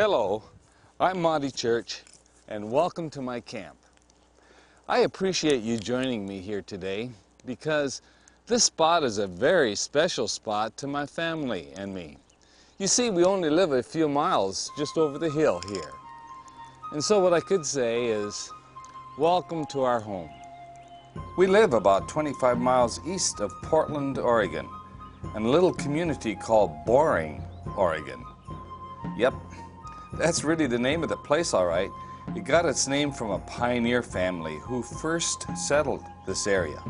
Hello, I'm Monty Church, and welcome to my camp. I appreciate you joining me here today because this spot is a very special spot to my family and me. You see, we only live a few miles just over the hill here. And so what I could say is, welcome to our home. We live about 25 miles east of Portland, Oregon, in a little community called Boring, Oregon. Yep, that's really the name of the place, all right. It got its name from a pioneer family who first settled this area.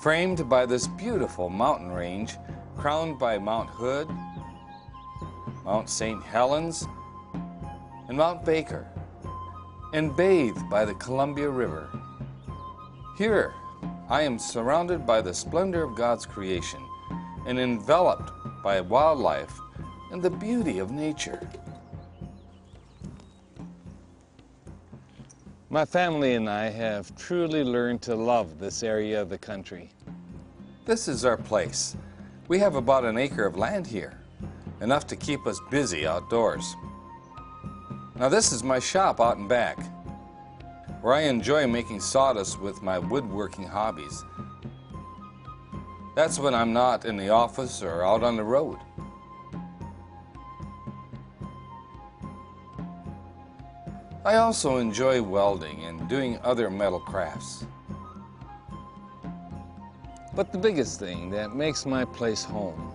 Framed by this beautiful mountain range, crowned by Mount Hood, Mount St. Helens, and Mount Baker, and bathed by the Columbia River. Here, I am surrounded by the splendor of God's creation and enveloped by wildlife and the beauty of nature. My family and I have truly learned to love this area of the country. This is our place. We have about an acre of land here, enough to keep us busy outdoors. Now this is my shop out and back, where I enjoy making sawdust with my woodworking hobbies. That's when I'm not in the office or out on the road. I also enjoy welding and doing other metal crafts. But the biggest thing that makes my place home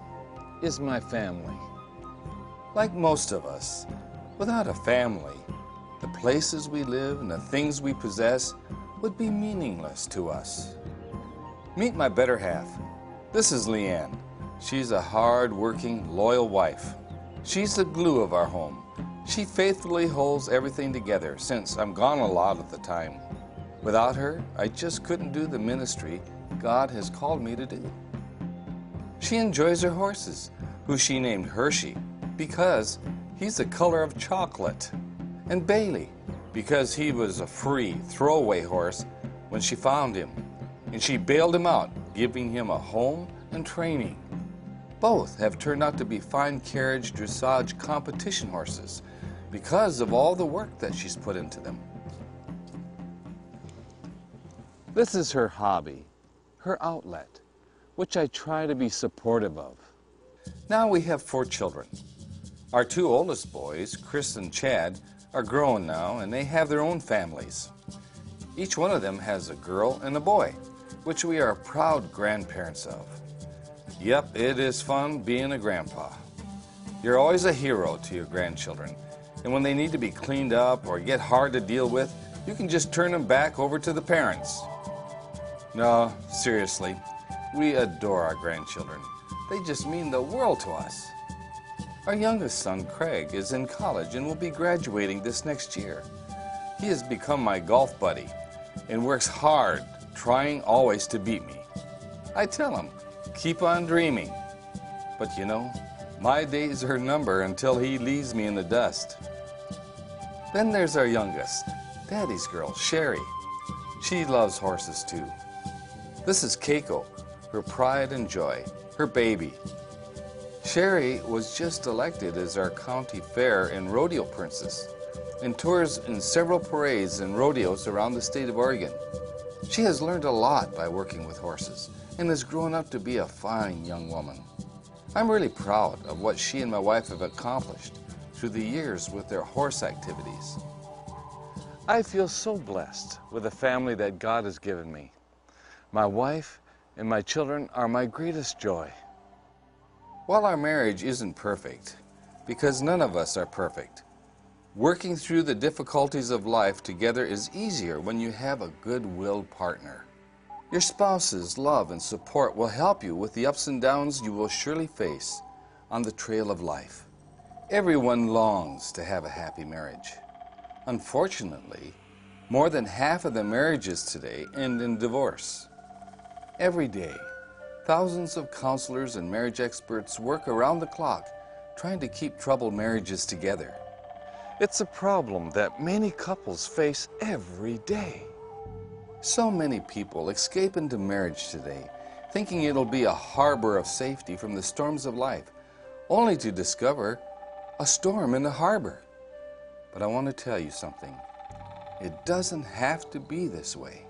is my family. Like most of us, without a family, the places we live and the things we possess would be meaningless to us. Meet my better half. This is Leanne. She's a hard-working, loyal wife. She's the glue of our home. She faithfully holds everything together since I'm gone a lot of the time. Without her, I just couldn't do the ministry God has called me to do. She enjoys her horses, who she named Hershey, because he's the color of chocolate, and Bailey, because he was a free, throwaway horse when she found him, and she bailed him out, giving him a home and training. Both have turned out to be fine carriage dressage competition horses because of all the work that she's put into them. This is her hobby, her outlet, which I try to be supportive of. Now we have four children. Our two oldest boys, Chris and Chad, are grown now and they have their own families. Each one of them has a girl and a boy, which we are proud grandparents of. Yep, it is fun being a grandpa. You're always a hero to your grandchildren and when they need to be cleaned up or get hard to deal with, you can just turn them back over to the parents. No, seriously, we adore our grandchildren. They just mean the world to us. Our youngest son, Craig, is in college and will be graduating this next year. He has become my golf buddy and works hard, trying always to beat me. I tell him, keep on dreaming. But you know, my days are numbered until he leaves me in the dust. Then there's our youngest, Daddy's girl, Sherry. She loves horses too. This is Keiko, her pride and joy, her baby. Sherry was just elected as our county fair and rodeo princess and tours in several parades and rodeos around the state of Oregon. She has learned a lot by working with horses and has grown up to be a fine young woman. I'm really proud of what she and my wife have accomplished through the years with their horse activities. I feel so blessed with the family that God has given me. My wife and my children are my greatest joy. While our marriage isn't perfect, because none of us are perfect, working through the difficulties of life together is easier when you have a good-willed partner. Your spouse's love and support will help you with the ups and downs you will surely face on the trail of life. Everyone longs to have a happy marriage. Unfortunately, more than half of the marriages today end in divorce. Every day, thousands of counselors and marriage experts work around the clock trying to keep troubled marriages together. It's a problem that many couples face every day. So many people escape into marriage today, thinking it'll be a harbor of safety from the storms of life, only to discover a storm in the harbor. But I want to tell you something. It doesn't have to be this way.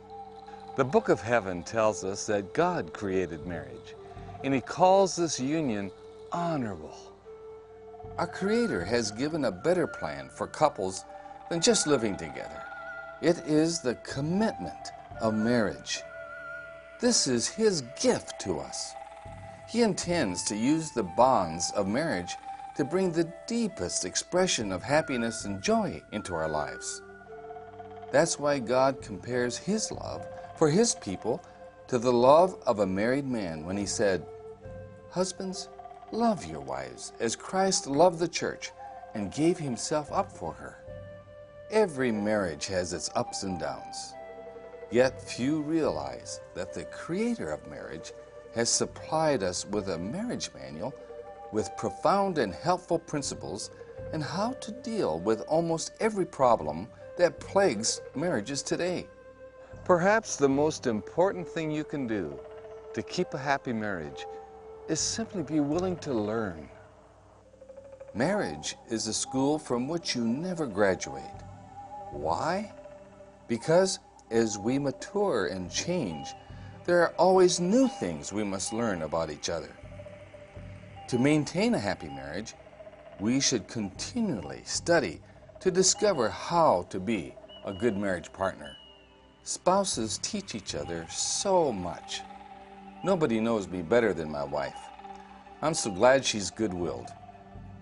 The book of heaven tells us that God created marriage, and he calls this union honorable. Our Creator has given a better plan for couples than just living together. It is the commitment of marriage. This is His gift to us. He intends to use the bonds of marriage to bring the deepest expression of happiness and joy into our lives. That's why God compares His love for His people to the love of a married man when He said, Husbands, love your wives as Christ loved the church and gave Himself up for her. Every marriage has its ups and downs. Yet few realize that the creator of marriage has supplied us with a marriage manual with profound and helpful principles and how to deal with almost every problem that plagues marriages today. Perhaps the most important thing you can do to keep a happy marriage is simply be willing to learn. Marriage is a school from which you never graduate. Why? Because as we mature and change, there are always new things we must learn about each other. To maintain a happy marriage, we should continually study to discover how to be a good marriage partner. Spouses teach each other so much. Nobody knows me better than my wife. I'm so glad she's good-willed.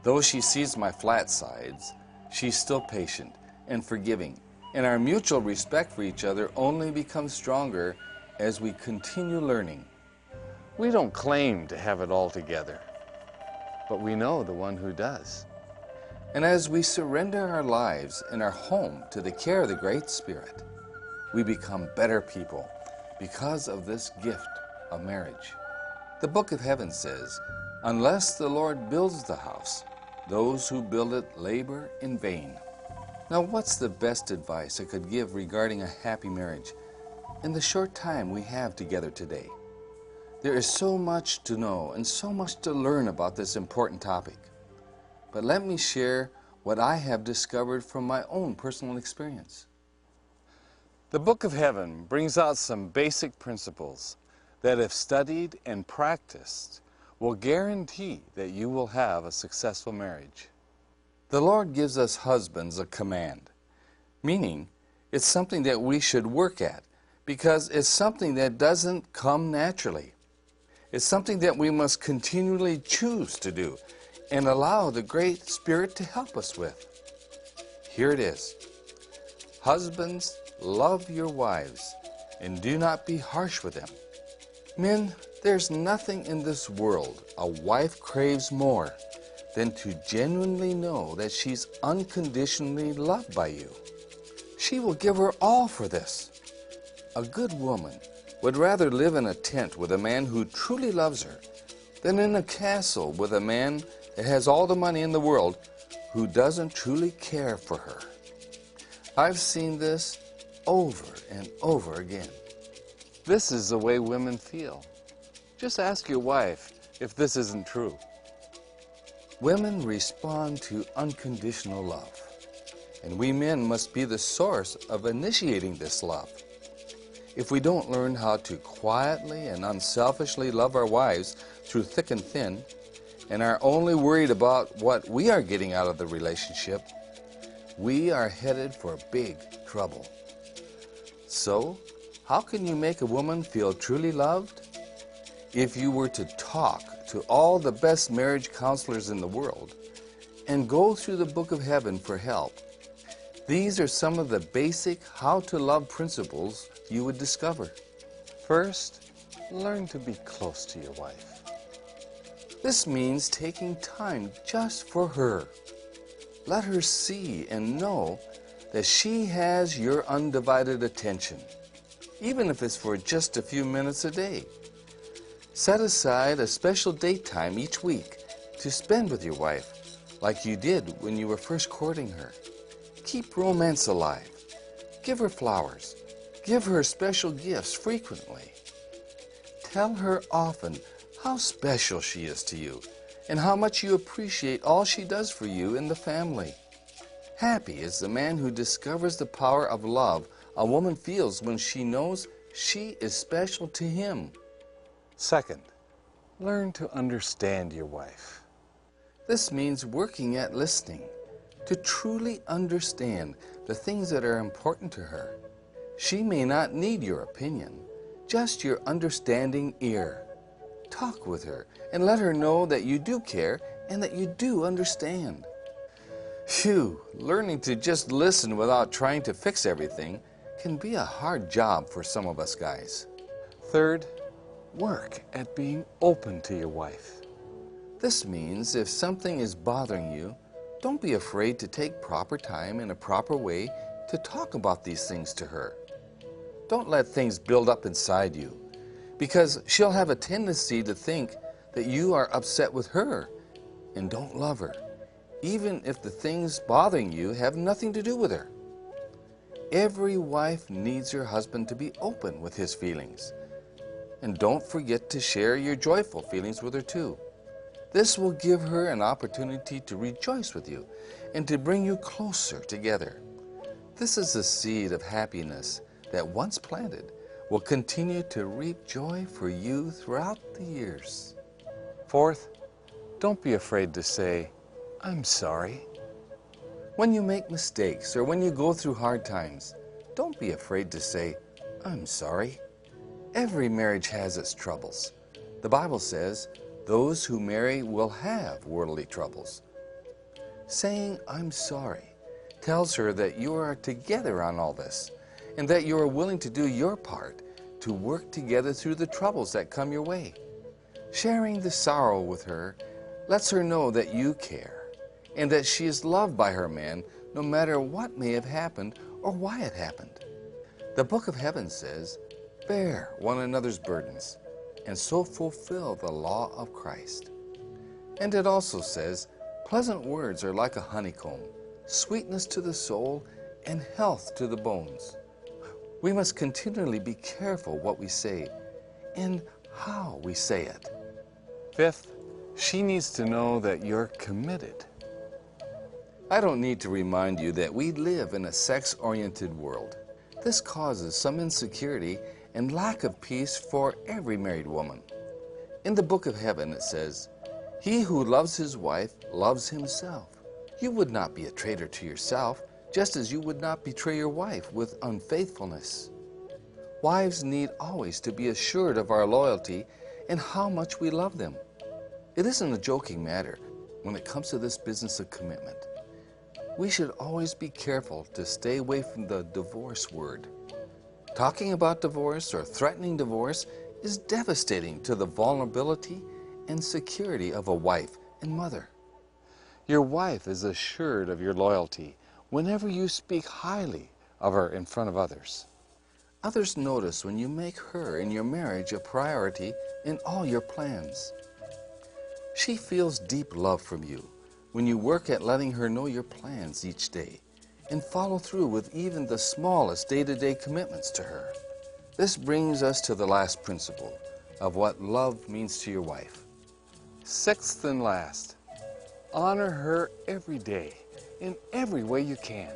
Though she sees my flat sides, she's still patient and forgiving, and our mutual respect for each other only becomes stronger as we continue learning. We don't claim to have it all together, but we know the one who does. And as we surrender our lives and our home to the care of the Great Spirit, we become better people because of this gift of marriage. The book of heaven says, Unless the Lord builds the house, those who build it labor in vain. Now, what's the best advice I could give regarding a happy marriage in the short time we have together today? There is so much to know and so much to learn about this important topic. But let me share what I have discovered from my own personal experience. The Book of Heaven brings out some basic principles that, if studied and practiced, will guarantee that you will have a successful marriage. The Lord gives us husbands a command, meaning it's something that we should work at because it's something that doesn't come naturally. It's something that we must continually choose to do and allow the Great Spirit to help us with. Here it is. Husbands, love your wives and do not be harsh with them. Men, there's nothing in this world a wife craves more than to genuinely know that she's unconditionally loved by you. She will give her all for this. A good woman would rather live in a tent with a man who truly loves her than in a castle with a man that has all the money in the world who doesn't truly care for her. I've seen this over and over again. This is the way women feel. Just ask your wife if this isn't true. Women respond to unconditional love, and we men must be the source of initiating this love. If we don't learn how to quietly and unselfishly love our wives through thick and thin, and are only worried about what we are getting out of the relationship, we are headed for big trouble. So, how can you make a woman feel truly loved? If you were to talk to all the best marriage counselors in the world and go through the book of heaven for help. These are some of the basic how to love principles you would discover. First, learn to be close to your wife. This means taking time just for her. Let her see and know that she has your undivided attention, even if it's for just a few minutes a day. Set aside a special date time each week to spend with your wife, like you did when you were first courting her. Keep romance alive. Give her flowers. Give her special gifts frequently. Tell her often how special she is to you and how much you appreciate all she does for you and the family. Happy is the man who discovers the power of love a woman feels when she knows she is special to him. Second, learn to understand your wife. This means working at listening, to truly understand the things that are important to her. She may not need your opinion, just your understanding ear. Talk with her and let her know that you do care and that you do understand. Phew, learning to just listen without trying to fix everything can be a hard job for some of us guys. Third, work at being open to your wife. This means if something is bothering you, don't be afraid to take proper time in a proper way to talk about these things to her. Don't let things build up inside you because she'll have a tendency to think that you are upset with her and don't love her even if the things bothering you have nothing to do with her. Every wife needs her husband to be open with his feelings. And don't forget to share your joyful feelings with her too. This will give her an opportunity to rejoice with you and to bring you closer together. This is the seed of happiness that once planted will continue to reap joy for you throughout the years. Fourth, don't be afraid to say, I'm sorry. When you make mistakes or when you go through hard times, don't be afraid to say, I'm sorry. Every marriage has its troubles. The Bible says, those who marry will have worldly troubles. Saying, I'm sorry, tells her that you are together on all this and that you are willing to do your part to work together through the troubles that come your way. Sharing the sorrow with her lets her know that you care and that she is loved by her man no matter what may have happened or why it happened. The book of heaven says, Bear one another's burdens, and so fulfill the law of Christ. And it also says, Pleasant words are like a honeycomb, sweetness to the soul, and health to the bones. We must continually be careful what we say and how we say it. Fifth, she needs to know that you're committed I don't need to remind you that we live in a sex-oriented world. This causes some insecurity and lack of peace for every married woman. In the book of heaven it says, He who loves his wife loves himself. You would not be a traitor to yourself, just as you would not betray your wife with unfaithfulness. Wives need always to be assured of our loyalty and how much we love them. It isn't a joking matter when it comes to this business of commitment we should always be careful to stay away from the divorce word. Talking about divorce or threatening divorce is devastating to the vulnerability and security of a wife and mother. Your wife is assured of your loyalty whenever you speak highly of her in front of others. Others notice when you make her and your marriage a priority in all your plans. She feels deep love from you when you work at letting her know your plans each day and follow through with even the smallest day-to-day commitments to her. This brings us to the last principle of what love means to your wife. Sixth and last, honor her every day in every way you can.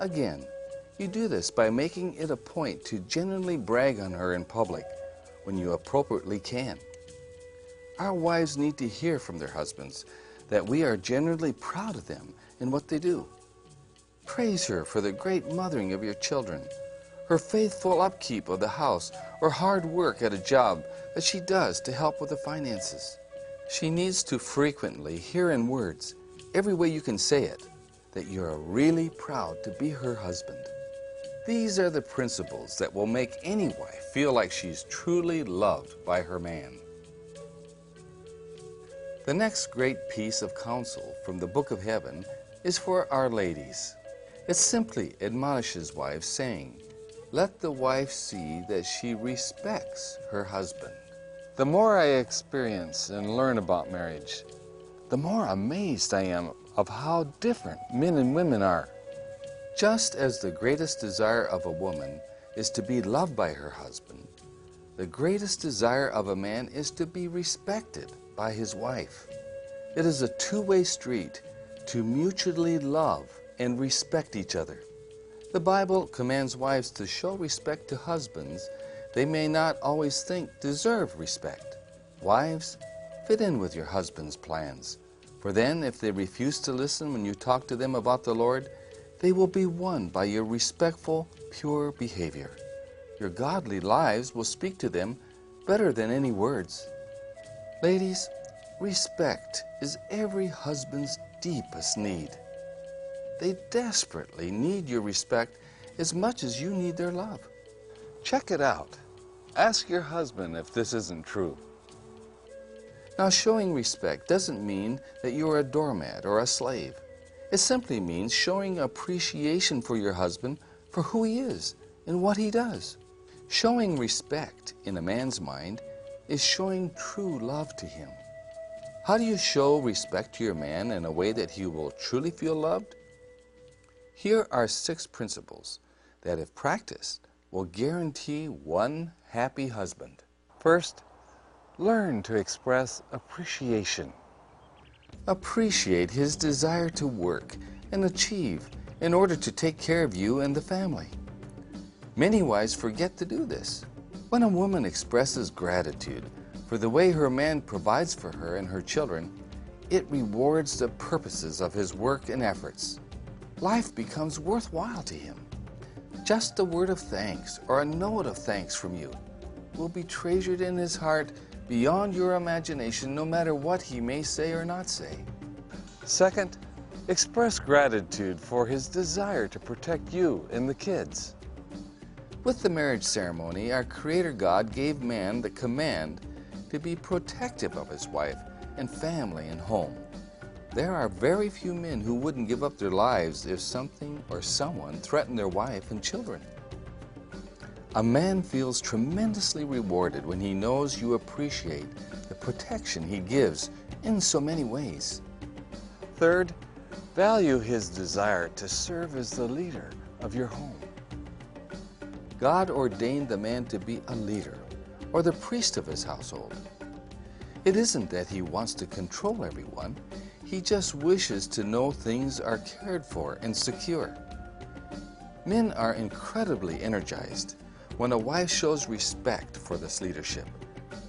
Again, you do this by making it a point to genuinely brag on her in public when you appropriately can. Our wives need to hear from their husbands that we are genuinely proud of them and what they do. Praise her for the great mothering of your children, her faithful upkeep of the house, or hard work at a job that she does to help with the finances. She needs to frequently hear in words, every way you can say it, that you are really proud to be her husband. These are the principles that will make any wife feel like she's truly loved by her man. The next great piece of counsel from the Book of Heaven is for our ladies. It simply admonishes wives, saying, Let the wife see that she respects her husband. The more I experience and learn about marriage, the more amazed I am of how different men and women are. Just as the greatest desire of a woman is to be loved by her husband, the greatest desire of a man is to be respected by his wife. It is a two-way street to mutually love and respect each other. The Bible commands wives to show respect to husbands they may not always think deserve respect. Wives, fit in with your husband's plans. For then, if they refuse to listen when you talk to them about the Lord, they will be won by your respectful, pure behavior. Your godly lives will speak to them better than any words. Ladies, respect is every husband's deepest need. They desperately need your respect as much as you need their love. Check it out. Ask your husband if this isn't true. Now, showing respect doesn't mean that you're a doormat or a slave. It simply means showing appreciation for your husband for who he is and what he does. Showing respect in a man's mind is showing true love to him. How do you show respect to your man in a way that he will truly feel loved? Here are six principles that, if practiced, will guarantee one happy husband. First, learn to express appreciation. Appreciate his desire to work and achieve in order to take care of you and the family. Many wives forget to do this. When a woman expresses gratitude for the way her man provides for her and her children, it rewards the purposes of his work and efforts. Life becomes worthwhile to him. Just a word of thanks or a note of thanks from you will be treasured in his heart beyond your imagination no matter what he may say or not say. Second, express gratitude for his desire to protect you and the kids. With the marriage ceremony, our Creator God gave man the command to be protective of his wife and family and home. There are very few men who wouldn't give up their lives if something or someone threatened their wife and children. A man feels tremendously rewarded when he knows you appreciate the protection he gives in so many ways. Third, value his desire to serve as the leader of your home. God ordained the man to be a leader or the priest of his household. It isn't that he wants to control everyone, he just wishes to know things are cared for and secure. Men are incredibly energized when a wife shows respect for this leadership,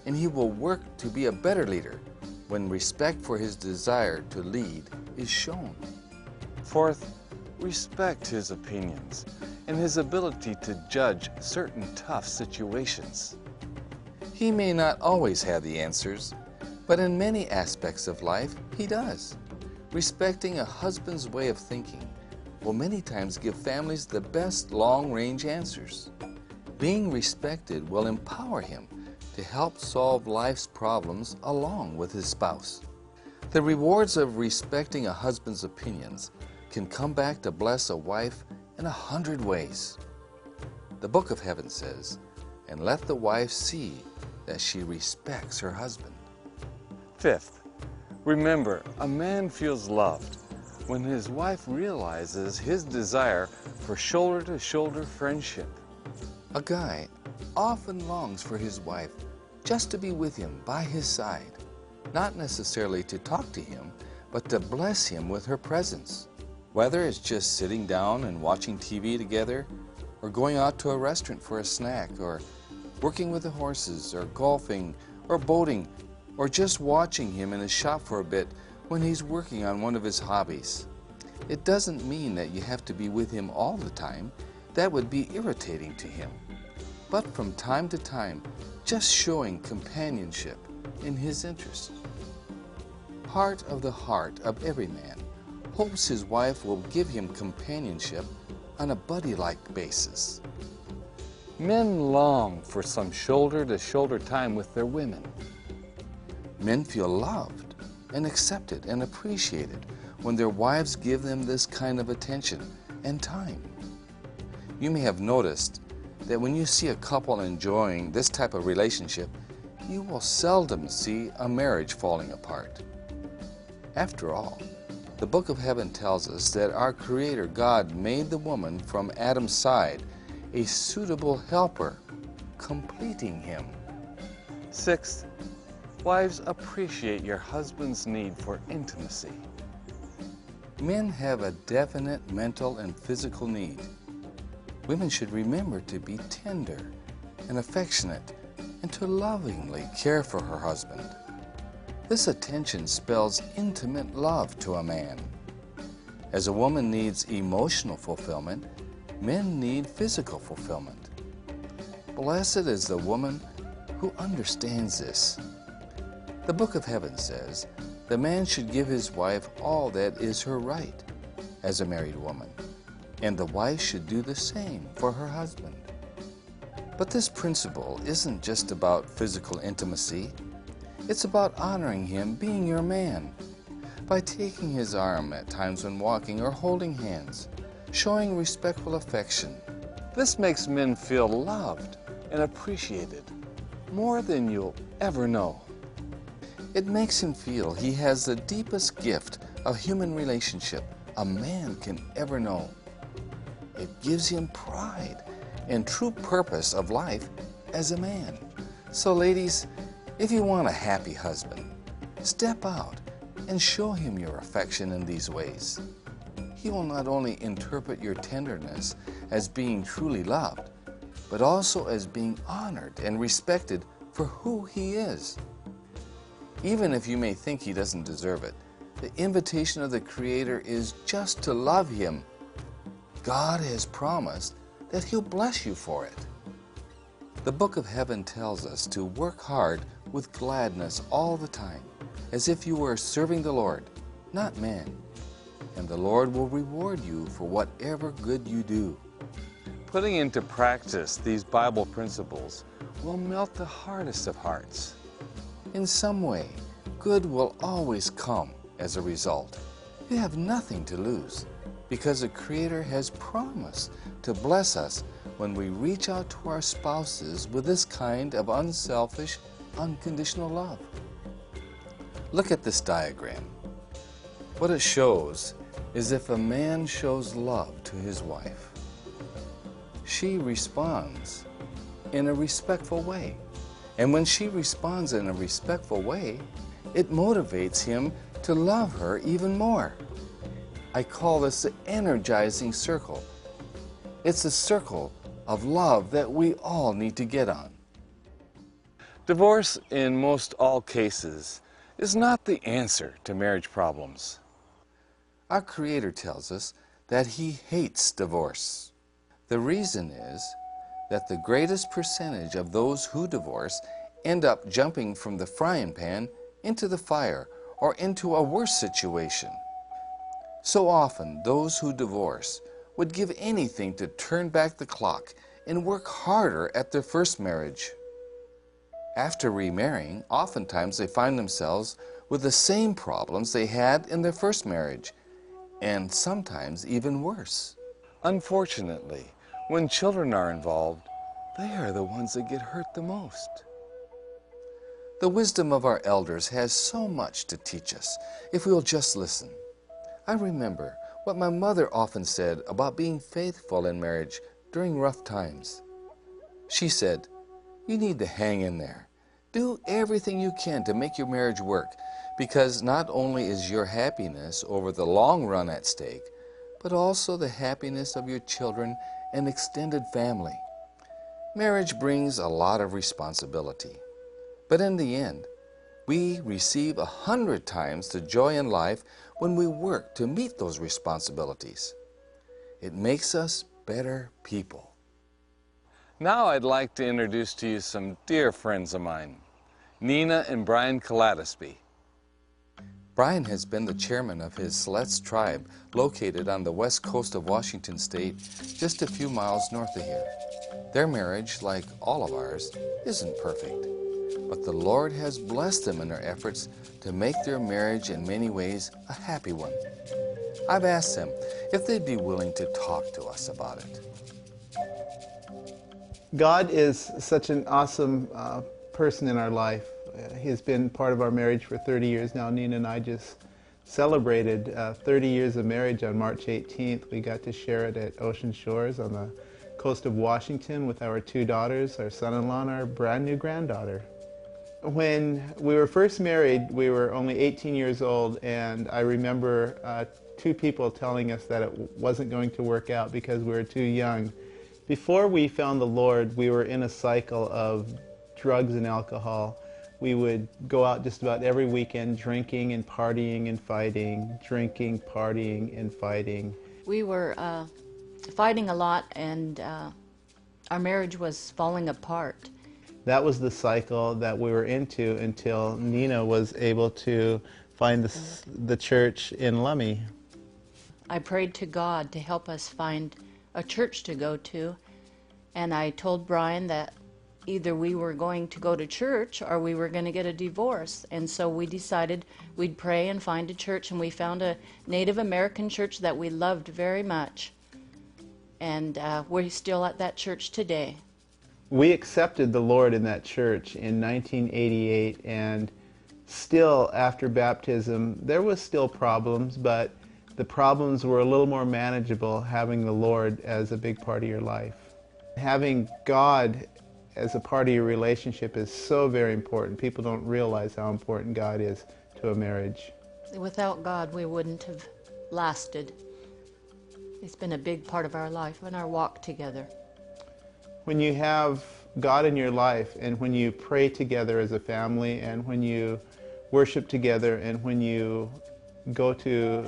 and he will work to be a better leader when respect for his desire to lead is shown. Fourth, respect his opinions and his ability to judge certain tough situations. He may not always have the answers, but in many aspects of life, he does. Respecting a husband's way of thinking will many times give families the best long range answers. Being respected will empower him to help solve life's problems along with his spouse. The rewards of respecting a husband's opinions can come back to bless a wife in a hundred ways. The Book of Heaven says, And let the wife see that she respects her husband. Fifth, remember, a man feels loved when his wife realizes his desire for shoulder to shoulder friendship. A guy often longs for his wife just to be with him by his side, not necessarily to talk to him, but to bless him with her presence. Whether it's just sitting down and watching TV together, or going out to a restaurant for a snack, or working with the horses, or golfing, or boating, or just watching him in his shop for a bit when he's working on one of his hobbies. It doesn't mean that you have to be with him all the time. That would be irritating to him but from time to time just showing companionship in his interest. Part of the heart of every man hopes his wife will give him companionship on a buddy-like basis. Men long for some shoulder-to-shoulder time with their women. Men feel loved and accepted and appreciated when their wives give them this kind of attention and time. You may have noticed that when you see a couple enjoying this type of relationship, you will seldom see a marriage falling apart. After all, the Book of Heaven tells us that our Creator God made the woman from Adam's side a suitable helper, completing him. Sixth, wives appreciate your husband's need for intimacy. Men have a definite mental and physical need. Women should remember to be tender and affectionate and to lovingly care for her husband. This attention spells intimate love to a man. As a woman needs emotional fulfillment, men need physical fulfillment. Blessed is the woman who understands this. The Book of Heaven says, the man should give his wife all that is her right as a married woman, and the wife should do the same for her husband. But this principle isn't just about physical intimacy. It's about honoring him being your man by taking his arm at times when walking or holding hands, showing respectful affection. This makes men feel loved and appreciated more than you'll ever know. It makes him feel he has the deepest gift of human relationship a man can ever know. It gives him pride and true purpose of life as a man. So, ladies, if you want a happy husband, step out and show him your affection in these ways. He will not only interpret your tenderness as being truly loved, but also as being honored and respected for who he is. Even if you may think he doesn't deserve it, the invitation of the Creator is just to love him. God has promised that He'll bless you for it. The Book of Heaven tells us to work hard with gladness all the time, as if you were serving the Lord, not man. And the Lord will reward you for whatever good you do. Putting into practice these Bible principles will melt the hardest of hearts. In some way, good will always come as a result. You have nothing to lose because the Creator has promised to bless us when we reach out to our spouses with this kind of unselfish, unconditional love. Look at this diagram. What it shows is if a man shows love to his wife, she responds in a respectful way. And when she responds in a respectful way, it motivates him to love her even more. I call this the energizing circle. It's a circle of love that we all need to get on. Divorce, in most all cases, is not the answer to marriage problems. Our Creator tells us that He hates divorce. The reason is that the greatest percentage of those who divorce end up jumping from the frying pan into the fire or into a worse situation. So often, those who divorce would give anything to turn back the clock and work harder at their first marriage. After remarrying, oftentimes they find themselves with the same problems they had in their first marriage, and sometimes even worse. Unfortunately, when children are involved, they are the ones that get hurt the most. The wisdom of our elders has so much to teach us if we'll just listen. I remember what my mother often said about being faithful in marriage during rough times. She said, You need to hang in there. Do everything you can to make your marriage work because not only is your happiness over the long run at stake, but also the happiness of your children and extended family. Marriage brings a lot of responsibility, but in the end, we receive a hundred times the joy in life when we work to meet those responsibilities. It makes us better people. Now I'd like to introduce to you some dear friends of mine, Nina and Brian Cladoosby. Brian has been the chairman of his Siletz tribe located on the west coast of Washington state, just a few miles north of here. Their marriage, like all of ours, isn't perfect but the Lord has blessed them in their efforts to make their marriage in many ways a happy one. I've asked them if they'd be willing to talk to us about it. God is such an awesome uh, person in our life. Uh, he has been part of our marriage for 30 years now. Nina and I just celebrated uh, 30 years of marriage on March 18th. We got to share it at Ocean Shores on the coast of Washington with our two daughters, our son-in-law, and our brand new granddaughter. When we were first married, we were only 18 years old, and I remember uh, two people telling us that it wasn't going to work out because we were too young. Before we found the Lord, we were in a cycle of drugs and alcohol. We would go out just about every weekend drinking and partying and fighting, drinking, partying, and fighting. We were uh, fighting a lot, and uh, our marriage was falling apart. That was the cycle that we were into until Nina was able to find the, the church in Lummi. I prayed to God to help us find a church to go to, and I told Brian that either we were going to go to church or we were going to get a divorce. And so we decided we'd pray and find a church, and we found a Native American church that we loved very much. And uh, we're still at that church today. We accepted the Lord in that church in 1988, and still after baptism, there was still problems, but the problems were a little more manageable having the Lord as a big part of your life. Having God as a part of your relationship is so very important. People don't realize how important God is to a marriage. Without God, we wouldn't have lasted. It's been a big part of our life and our walk together. When you have God in your life and when you pray together as a family and when you worship together and when you go to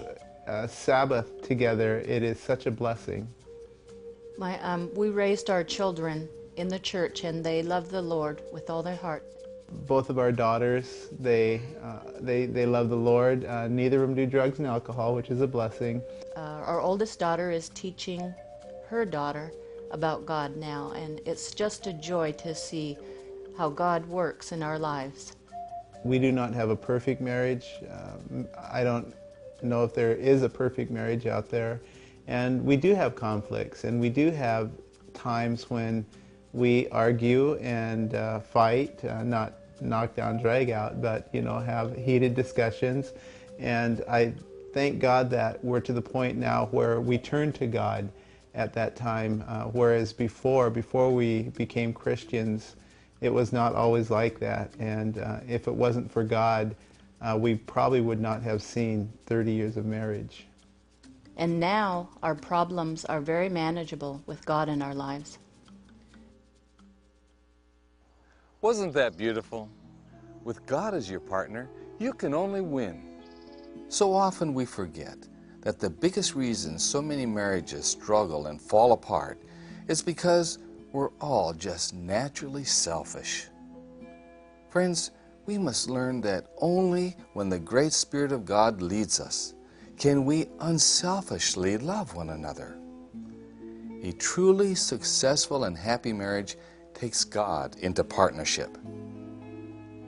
Sabbath together, it is such a blessing. My, um, we raised our children in the church and they love the Lord with all their heart. Both of our daughters, they, uh, they, they love the Lord. Uh, neither of them do drugs and alcohol, which is a blessing. Uh, our oldest daughter is teaching her daughter about God now, and it's just a joy to see how God works in our lives. We do not have a perfect marriage. Um, I don't know if there is a perfect marriage out there. And we do have conflicts, and we do have times when we argue and uh, fight, uh, not knock down, drag out, but you know, have heated discussions. And I thank God that we're to the point now where we turn to God at that time, uh, whereas before, before we became Christians, it was not always like that. And uh, if it wasn't for God, uh, we probably would not have seen 30 years of marriage. And now our problems are very manageable with God in our lives. Wasn't that beautiful? With God as your partner, you can only win. So often we forget that the biggest reason so many marriages struggle and fall apart is because we're all just naturally selfish. Friends, we must learn that only when the great Spirit of God leads us can we unselfishly love one another. A truly successful and happy marriage takes God into partnership.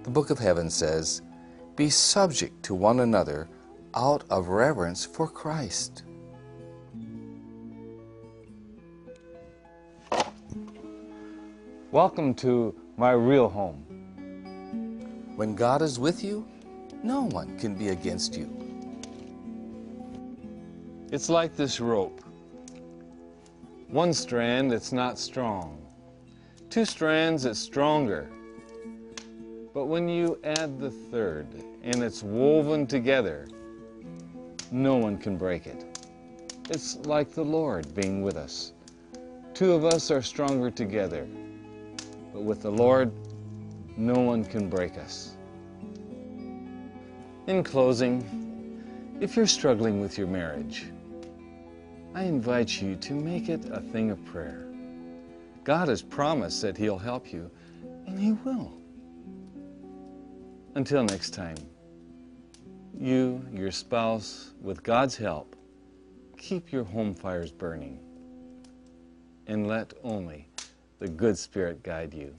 The Book of Heaven says, Be subject to one another out of reverence for Christ. Welcome to my real home. When God is with you, no one can be against you. It's like this rope. One strand, it's not strong. Two strands, it's stronger. But when you add the third and it's woven together, no one can break it. It's like the Lord being with us. Two of us are stronger together, but with the Lord, no one can break us. In closing, if you're struggling with your marriage, I invite you to make it a thing of prayer. God has promised that He'll help you, and He will. Until next time, you, your spouse, with God's help, keep your home fires burning and let only the good Spirit guide you.